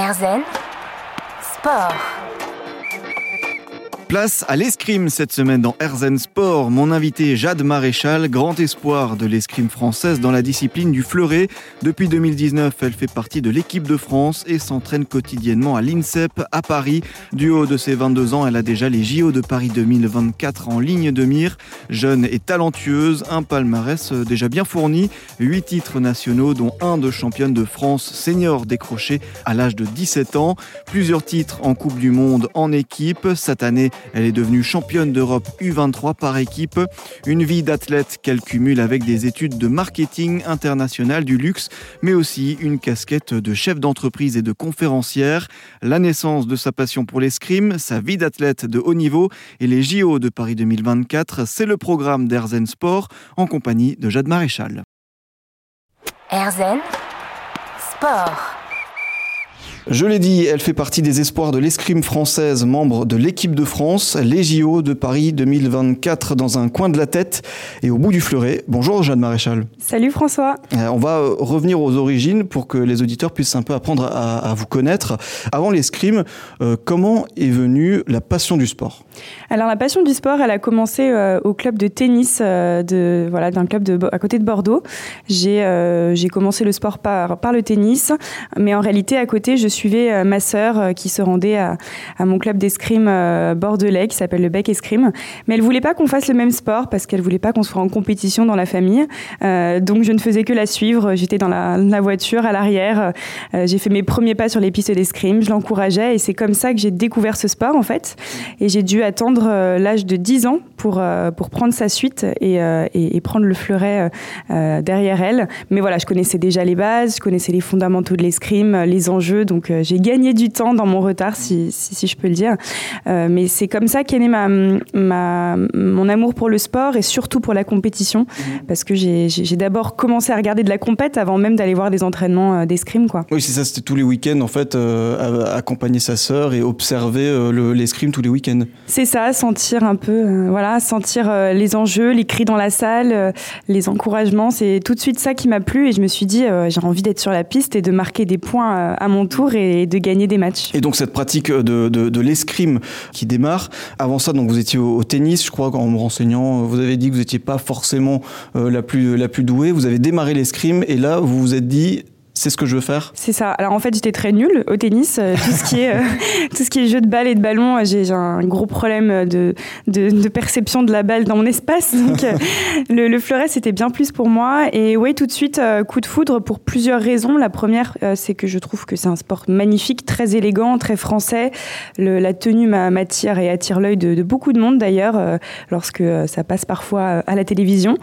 Erzen Sport. Place à l'escrime cette semaine dans Herzen Sport. Mon invité Jade Maréchal, grand espoir de l'escrime française dans la discipline du fleuret. Depuis 2019, elle fait partie de l'équipe de France et s'entraîne quotidiennement à l'INSEP à Paris. Du haut de ses 22 ans, elle a déjà les JO de Paris 2024 en ligne de mire. Jeune et talentueuse, un palmarès déjà bien fourni, 8 titres nationaux dont un de championne de France senior décroché à l'âge de 17 ans. Plusieurs titres en Coupe du Monde en équipe. Cette année, elle est devenue championne d'Europe U23 par équipe. Une vie d'athlète qu'elle cumule avec des études de marketing international du luxe, mais aussi une casquette de chef d'entreprise et de conférencière. La naissance de sa passion pour l'escrime, sa vie d'athlète de haut niveau et les JO de Paris 2024, c'est le programme d'Erzen Sport en compagnie de Jade Maréchal. Erzen Sport. Je l'ai dit, elle fait partie des espoirs de l'escrime française, membre de l'équipe de France, les JO de Paris 2024 dans un coin de la tête et au bout du fleuret. Bonjour Jeanne Maréchal. Salut François. Euh, on va euh, revenir aux origines pour que les auditeurs puissent un peu apprendre à, vous connaître. Avant l'escrime, euh, comment est venue la passion du sport? Alors la passion du sport, elle a commencé au club de tennis de voilà d'un club de, à côté de Bordeaux. J'ai j'ai commencé le sport par par le tennis, mais en réalité à côté je suivais euh, ma sœur euh, qui se rendait à, mon club d'escrime euh, bordelais qui s'appelle le Bec Escrime. Mais elle voulait pas qu'on fasse le même sport parce qu'elle voulait pas qu'on soit en compétition dans la famille. donc je ne faisais que la suivre. J'étais dans la, voiture à l'arrière. j'ai fait mes premiers pas sur les pistes d'escrime. Je l'encourageais et c'est comme ça que j'ai découvert ce sport en fait. Et j'ai dû attendre l'âge de 10 ans pour, pour prendre sa suite et, et, prendre le fleuret derrière elle. Mais voilà, je connaissais déjà les bases, je connaissais les fondamentaux de l'escrime, les enjeux. Donc donc euh, j'ai gagné du temps dans mon retard, si, si, je peux le dire. Euh, mais c'est comme ça qu'est né ma, ma, mon amour pour le sport et surtout pour la compétition. Mhm. Parce que j'ai d'abord commencé à regarder de la compète avant même d'aller voir des entraînements euh, d'escrime. Oui, c'est ça, c'était tous les week-ends en fait, accompagner sa sœur et observer l'escrime tous les week-ends. C'est ça, sentir un peu, voilà, sentir les enjeux, les cris dans la salle, les encouragements. C'est tout de suite ça qui m'a plu et je me suis dit, j'ai envie d'être sur la piste et de marquer des points à mon tour et de gagner des matchs. Et donc cette pratique de, l'escrime qui démarre, avant ça, vous étiez au, tennis, je crois, en me renseignant, vous avez dit que vous n'étiez pas forcément euh, la, plus, la plus douée, vous avez démarré l'escrime et là, vous vous êtes dit, c'est ce que je veux faire C'est ça. Alors en fait, j'étais très nulle au tennis. Euh, tout ce qui est euh, tout ce qui est jeu de balle et de ballon, euh, j'ai un gros problème de, de, perception de la balle dans mon espace. Donc le, fleuret c'était bien plus pour moi. Et oui, tout de suite coup de foudre pour plusieurs raisons. La première, c'est que je trouve que c'est un sport magnifique, très élégant, très français. la tenue m'attire et attire l'œil de, beaucoup de monde d'ailleurs lorsque ça passe parfois à la télévision.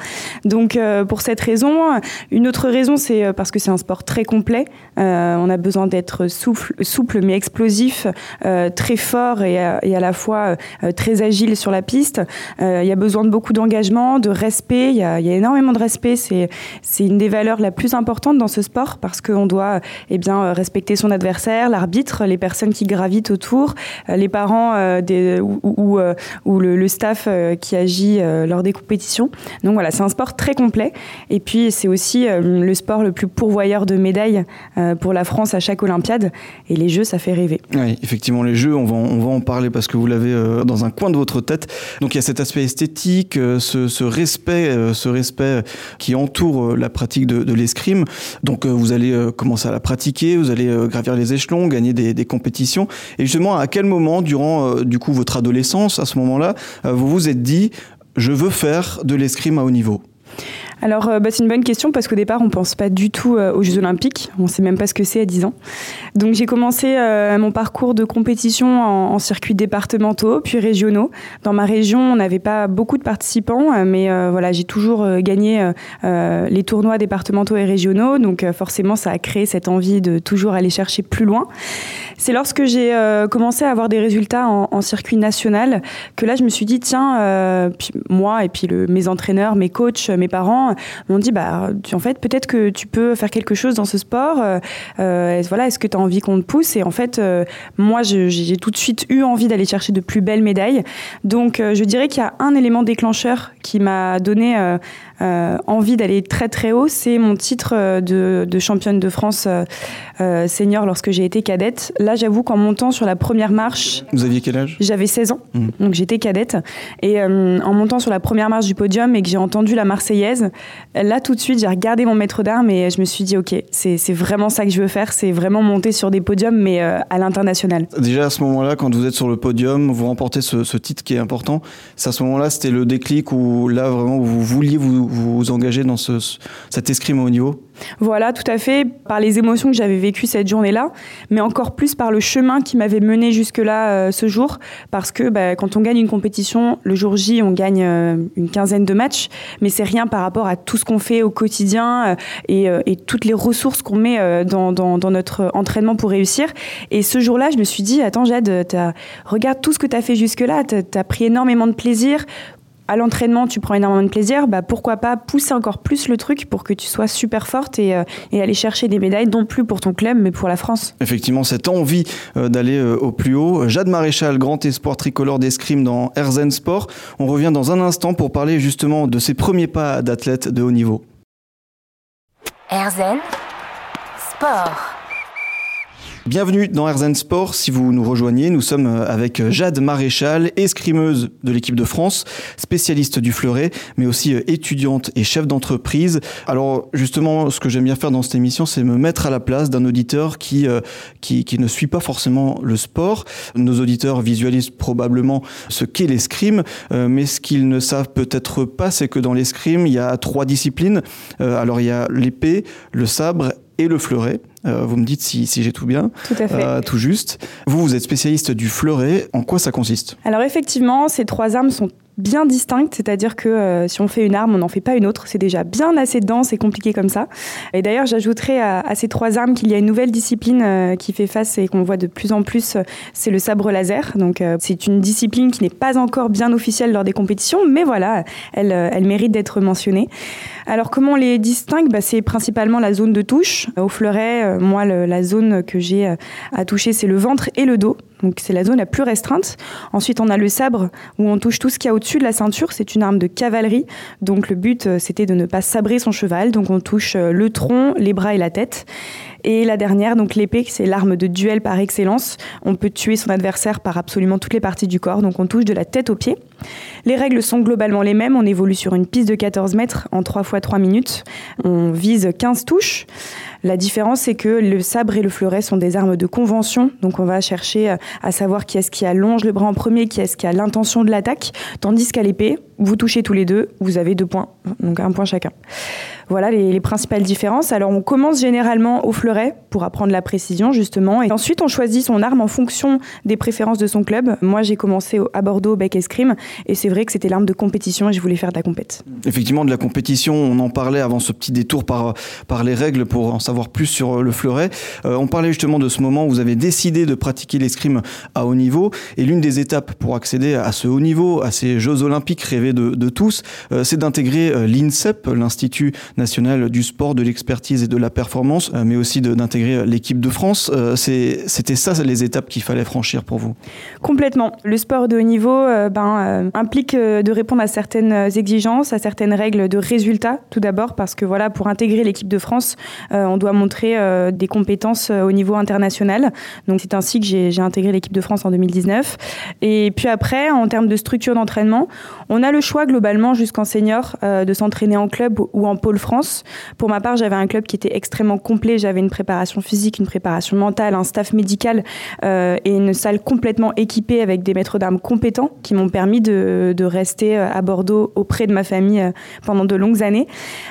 Donc pour cette raison, une autre raison, c'est parce que c'est un sport très complet. Euh, on a besoin d'être souple, souple mais explosif, euh, très fort et, à la fois euh, très agile sur la piste. il y a besoin de beaucoup d'engagement, de respect. Il y a, énormément de respect. C'est une des valeurs la plus importantes dans ce sport parce qu'on doit eh respecter son adversaire, l'arbitre, les personnes qui gravitent autour, les parents ou, le, staff qui agit lors des compétitions. Donc voilà, c'est un sport très complet. Et puis c'est aussi le sport le plus pourvoyeur de médailles euh, pour la France à chaque Olympiade. Et les Jeux, ça fait rêver. Oui, effectivement, les Jeux, on va, en parler parce que vous l'avez euh, dans un coin de votre tête. Donc il y a cet aspect esthétique, euh, ce, respect, ce respect qui entoure la pratique de, l'escrime. Donc vous allez commencer à la pratiquer, vous allez gravir les échelons, gagner des, des, compétitions. Et justement, à quel moment, durant du coup votre adolescence, à ce moment-là, vous vous êtes dit, je veux faire de l'escrime à haut niveau? Alors, euh, bah, c'est une bonne question parce qu'au départ, on pense pas du tout euh, aux Jeux Olympiques. On sait même pas ce que c'est à 10 ans. Donc, j'ai commencé euh, mon parcours de compétition en, circuits départementaux, puis régionaux. Dans ma région, on n'avait pas beaucoup de participants, mais voilà, j'ai toujours gagné les tournois départementaux et régionaux. Donc, forcément, ça a créé cette envie de toujours aller chercher plus loin. C'est lorsque j'ai commencé à avoir des résultats en, circuit national que là, je me suis dit, tiens, moi et puis mes entraîneurs, mes coachs, mes parents, m'ont dit bah en fait peut-être que tu peux faire quelque chose dans ce sport. Euh, euh voilà, est-ce que tu as envie qu'on te pousse? Et en fait, euh, moi j'ai tout de suite eu envie d'aller chercher de plus belles médailles. Donc euh, je dirais qu'il y a un élément déclencheur qui m'a donné envie d'aller très très haut, c'est mon titre de, championne de France senior lorsque j'ai été cadette. Là, j'avoue qu'en montant sur la première marche... Vous aviez quel âge? J'avais 16 ans, mmh. donc j'étais cadette. Et en montant sur la première marche du podium et que j'ai entendu la Marseillaise, là tout de suite, j'ai regardé mon maître d'armes et je me suis dit, ok, c'est vraiment ça que je veux faire, c'est vraiment monter sur des podiums, mais à l'international. Déjà à ce moment-là, quand vous êtes sur le podium, vous remportez ce, titre qui est important. C'est à ce moment-là, c'était le déclic où là vraiment vous vouliez vous, vous engager dans ce, cet escrime au niveau voilà, tout à fait, par les émotions que j'avais vécues cette journée-là, mais encore plus par le chemin qui m'avait mené jusque-là euh, ce jour, parce que bah, quand on gagne une compétition, le jour J, on gagne euh, une quinzaine de matchs, mais c'est rien par rapport à tout ce qu'on fait au quotidien euh, et, toutes les ressources qu'on met dans, notre entraînement pour réussir. Et ce jour-là, je me suis dit, attends Jade, regarde tout ce que tu as fait jusque-là, tu as pris énormément de plaisir, à l'entraînement, tu prends énormément de plaisir, bah pourquoi pas pousser encore plus le truc pour que tu sois super forte et, euh, et aller chercher des médailles, non plus pour ton club, mais pour la France. Effectivement, cette envie euh, d'aller euh, au plus haut. Jade Maréchal, grand espoir tricolore d'escrime dans Herzen Sport. On revient dans un instant pour parler justement de ses premiers pas d'athlète de haut niveau. Herzen Sport. Bienvenue dans Herzen Sport. Si vous nous rejoignez, nous sommes euh, avec euh, Jade Maréchal, escrimeuse de l'équipe de France, spécialiste du fleuret, mais aussi euh, étudiante et chef d'entreprise. Alors justement, ce que j'aime bien faire dans cette émission, c'est me mettre à la place d'un auditeur qui, qui, qui, ne suit pas forcément le sport. Nos auditeurs visualisent probablement ce qu'est l'escrime, mais ce qu'ils ne savent peut-être pas, c'est que dans l'escrime, il y a trois disciplines. Alors il y a l'épée, le sabre et le fleuret. Euh, vous me dites si, si j'ai tout bien. Tout à fait. Euh, tout juste. Vous, vous êtes spécialiste du fleuret. En quoi ça consiste? Alors effectivement, ces trois armes sont bien distinctes, c'est-à-dire que euh, si on fait une arme, on n'en fait pas une autre. C'est déjà bien assez dense et compliqué comme ça. Et d'ailleurs, j'ajouterais à, ces trois armes qu'il y a une nouvelle discipline euh, qui fait face et qu'on voit de plus en plus, euh, c'est le sabre laser. Donc c'est une discipline qui n'est pas encore bien officielle lors des compétitions, mais voilà, elle, elle mérite d'être mentionnée. Alors comment on les distingue? Bah, C'est principalement la zone de touche. Au fleuret, moi, la zone que j'ai à toucher, c'est le ventre et le dos. Donc c'est la zone la plus restreinte. Ensuite, on a le sabre où on touche tout ce qu'il y a au-dessus de la ceinture. C'est une arme de cavalerie. Donc le but, euh, c'était de ne pas sabrer son cheval. Donc on touche euh, le tronc, les bras et la tête. Et la dernière, donc l'épée, c'est l'arme de duel par excellence. On peut tuer son adversaire par absolument toutes les parties du corps. Donc on touche de la tête aux pieds. Les règles sont globalement les mêmes. On évolue sur une piste de 14 mètres en 3 fois 3 minutes. On vise 15 touches. La différence, c'est que le sabre et le fleuret sont des armes de convention. Donc, on va chercher euh, à savoir qui est-ce qui allonge le bras en premier, qui est-ce qui a l'intention de l'attaque. Tandis qu'à l'épée, vous touchez tous les deux, vous avez deux points. Donc, un point chacun. Voilà les, principales différences. Alors on commence généralement au fleuret pour apprendre la précision justement et ensuite on choisit son arme en fonction des préférences de son club. Moi j'ai commencé à Bordeaux bec escrime et c'est vrai que c'était l'arme de compétition et je voulais faire de la compète. Effectivement de la compétition, on en parlait avant ce petit détour par, par les règles pour en savoir plus sur le fleuret. Euh, on parlait justement de ce moment où vous avez décidé de pratiquer l'escrime à haut niveau et l'une des étapes pour accéder à ce haut niveau, à ces Jeux olympiques rêvés de, tous, euh, c'est d'intégrer euh, l'INSEP, l'Institut national du sport, de l'expertise et de la performance, euh, mais aussi d'intégrer l'équipe de France. Euh, c'était ça les étapes qu'il fallait franchir pour vous? Complètement. Le sport de haut niveau euh, ben, implique de répondre à certaines exigences, à certaines règles de résultats, tout d'abord, parce que voilà, pour intégrer l'équipe de France, on doit montrer des compétences au niveau international. Donc c'est ainsi que j'ai intégré l'équipe de France en 2019. Et puis après, en termes de structure d'entraînement, on a le choix globalement jusqu'en senior de s'entraîner en club ou en pôle France. Pour ma part, j'avais un club qui était extrêmement complet. J'avais une préparation physique, une préparation mentale, un staff médical euh, et une salle complètement équipée avec des maîtres d'armes compétents qui m'ont permis de, rester euh, à Bordeaux auprès de ma famille euh, pendant de longues années.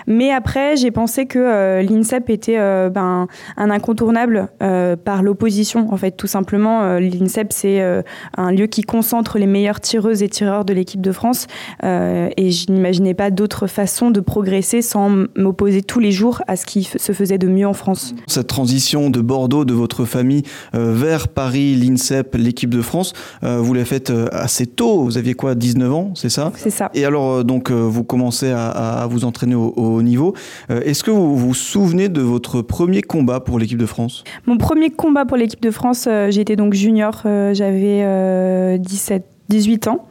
Mais après, j'ai pensé que l'INSEP était ben, un incontournable par l'opposition. En fait, tout simplement, l'INSEP, c'est un lieu qui concentre les meilleures tireuses et tireurs de l'équipe de France. et je n'imaginais pas d'autre façon de progresser sans m'opposer tous les jours à ce qui se faisait de mieux en France. Cette transition de Bordeaux, de votre famille, euh, vers Paris, l'INSEP, l'équipe de France, euh, vous l'avez faite euh, assez tôt. Vous aviez quoi, 19 ans, c'est ça? C'est ça. Et alors, donc, vous commencez à, vous entraîner au, haut niveau. Est-ce que vous vous souvenez de votre premier combat pour l'équipe de France? Mon premier combat pour l'équipe de France, j'étais donc junior, j'avais 17 18 ans.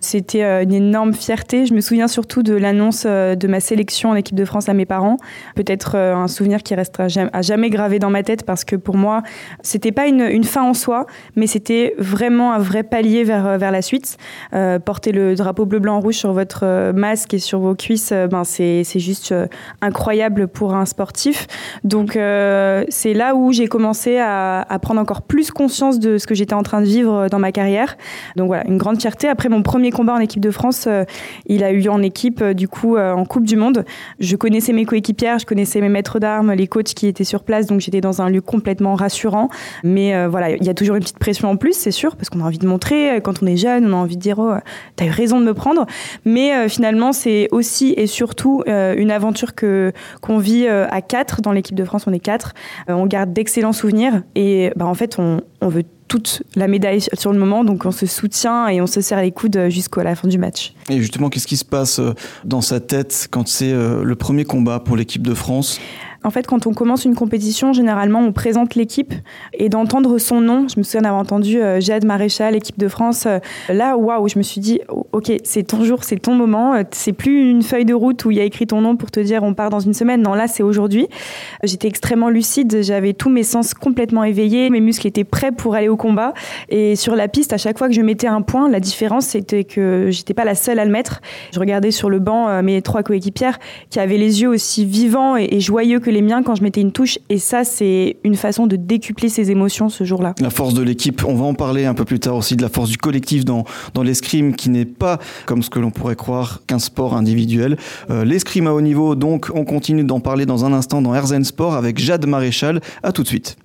C'était euh, une énorme fierté. Je me souviens surtout de l'annonce euh, de ma sélection en équipe de France à mes parents. Peut-être euh, un souvenir qui restera à jamais gravé dans ma tête parce que pour moi, c'était pas une, fin en soi, mais c'était vraiment un vrai palier vers, vers la suite. porter le drapeau bleu, blanc, rouge sur votre masque et sur vos cuisses, ben c'est juste incroyable pour un sportif. Donc c'est là où j'ai commencé à, à prendre encore plus conscience de ce que j'étais en train de vivre dans ma carrière. Donc voilà, une grande fierté. Après mon premier combat en équipe de France, euh, il a eu lieu en équipe, euh, du coup, euh, en Coupe du Monde. Je connaissais mes coéquipières, je connaissais mes maîtres d'armes, les coachs qui étaient sur place, donc j'étais dans un lieu complètement rassurant. Mais voilà, il y a toujours une petite pression en plus, c'est sûr, parce qu'on a envie de montrer. Quand on est jeune, on a envie de dire, oh, t'as eu raison de me prendre. Mais finalement, c'est aussi et surtout une aventure que qu'on vit à quatre dans l'équipe de France. On est quatre. on garde d'excellents souvenirs et bah, en fait, on, on veut toute la médaille sur le moment, donc on se soutient et on se serre les coudes jusqu'à la fin du match. Et justement, qu'est-ce qui se passe euh, dans sa tête quand c'est euh, le premier combat pour l'équipe de France? En fait, quand on commence une compétition, généralement, on présente l'équipe et d'entendre son nom. Je me souviens d'avoir entendu euh, Jade Maréchal, équipe de France. Euh, là, waouh, je me suis dit, ok, c'est ton jour, c'est ton moment. Euh, c'est plus une feuille de route où il y a écrit ton nom pour te dire on part dans une semaine. Non, là, c'est aujourd'hui. J'étais extrêmement lucide. J'avais tous mes sens complètement éveillés. Mes muscles étaient prêts pour aller au combat. Et sur la piste, à chaque fois que je mettais un point, la différence, c'était que j'étais pas la seule à le mettre. Je regardais sur le banc mes trois coéquipières qui avaient les yeux aussi vivants et, et joyeux que les miens quand je mettais une touche. Et ça, c'est une façon de décupler ses émotions ce jour-là. La force de l'équipe, on va en parler un peu plus tard aussi, de la force du collectif dans, dans l'escrime, qui n'est pas, comme ce que l'on pourrait croire, qu'un sport individuel. Euh, l'escrime à haut niveau, donc, on continue d'en parler dans un instant dans Herzen Sport avec Jade Maréchal. À tout de suite.